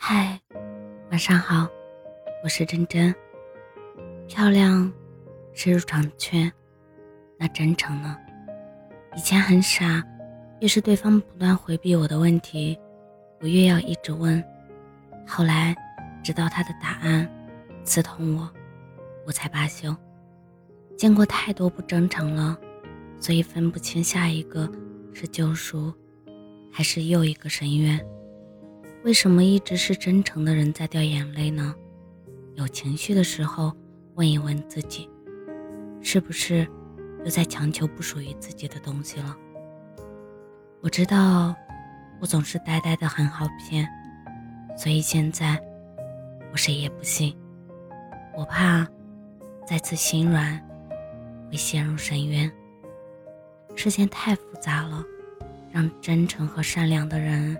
嗨，晚上好，我是真真。漂亮是入场券，那真诚呢？以前很傻，越是对方不断回避我的问题，我越要一直问。后来直到他的答案刺痛我，我才罢休。见过太多不真诚了，所以分不清下一个是救赎，还是又一个深渊。为什么一直是真诚的人在掉眼泪呢？有情绪的时候，问一问自己，是不是又在强求不属于自己的东西了？我知道，我总是呆呆的很好骗，所以现在我谁也不信。我怕再次心软，会陷入深渊。事情太复杂了，让真诚和善良的人。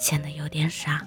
显得有点傻。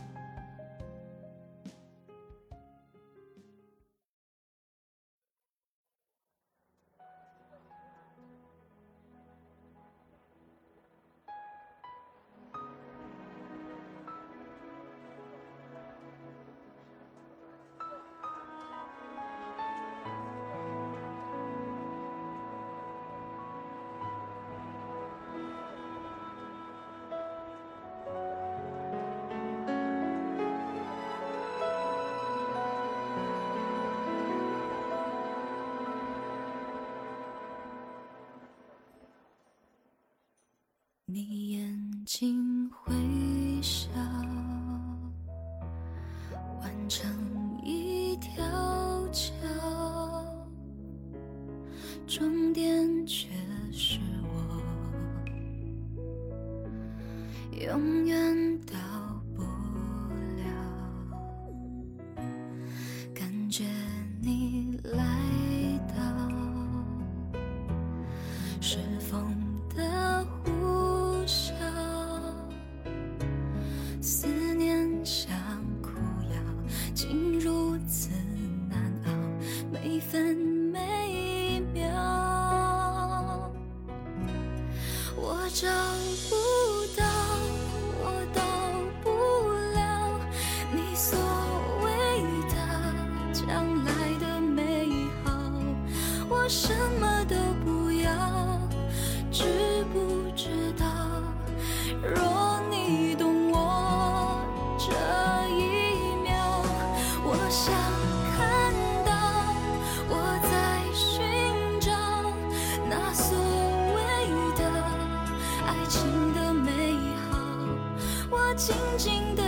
你眼睛会笑，完成一条桥，终点却是我，永远到不了。感觉你来到，是风。的呼不爱情的美好，我紧紧的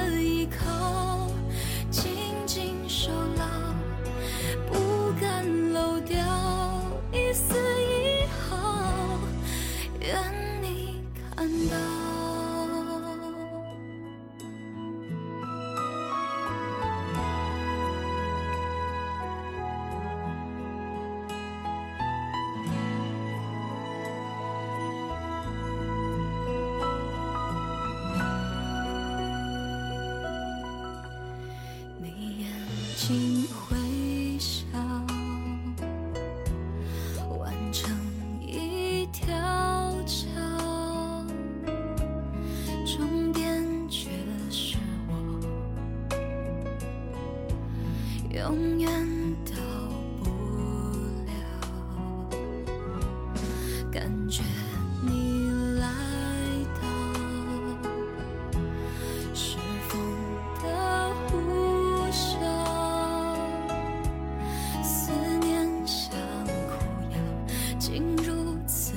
心微笑，完成一条桥，终点却是我，永远竟如此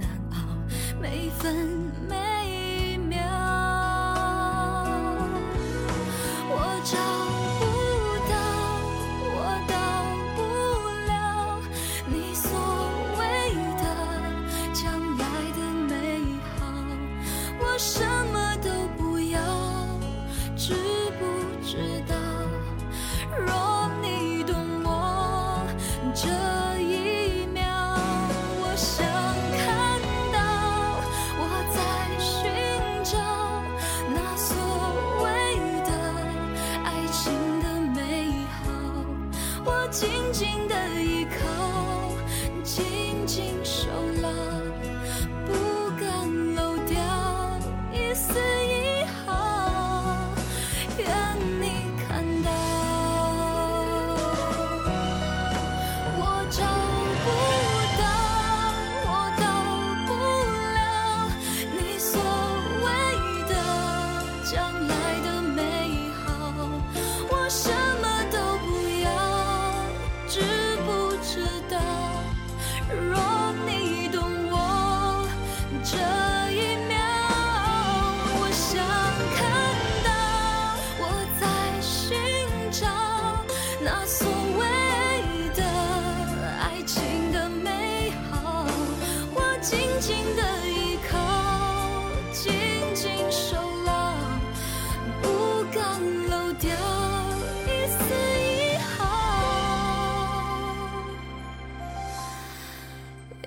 难熬，每分每秒，我找不到，我到不了你所谓的将来的美好，我什么都不要，知不知道？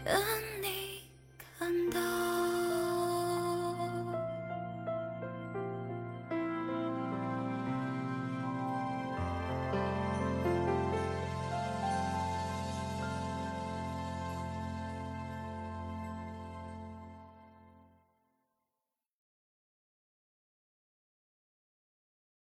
等你。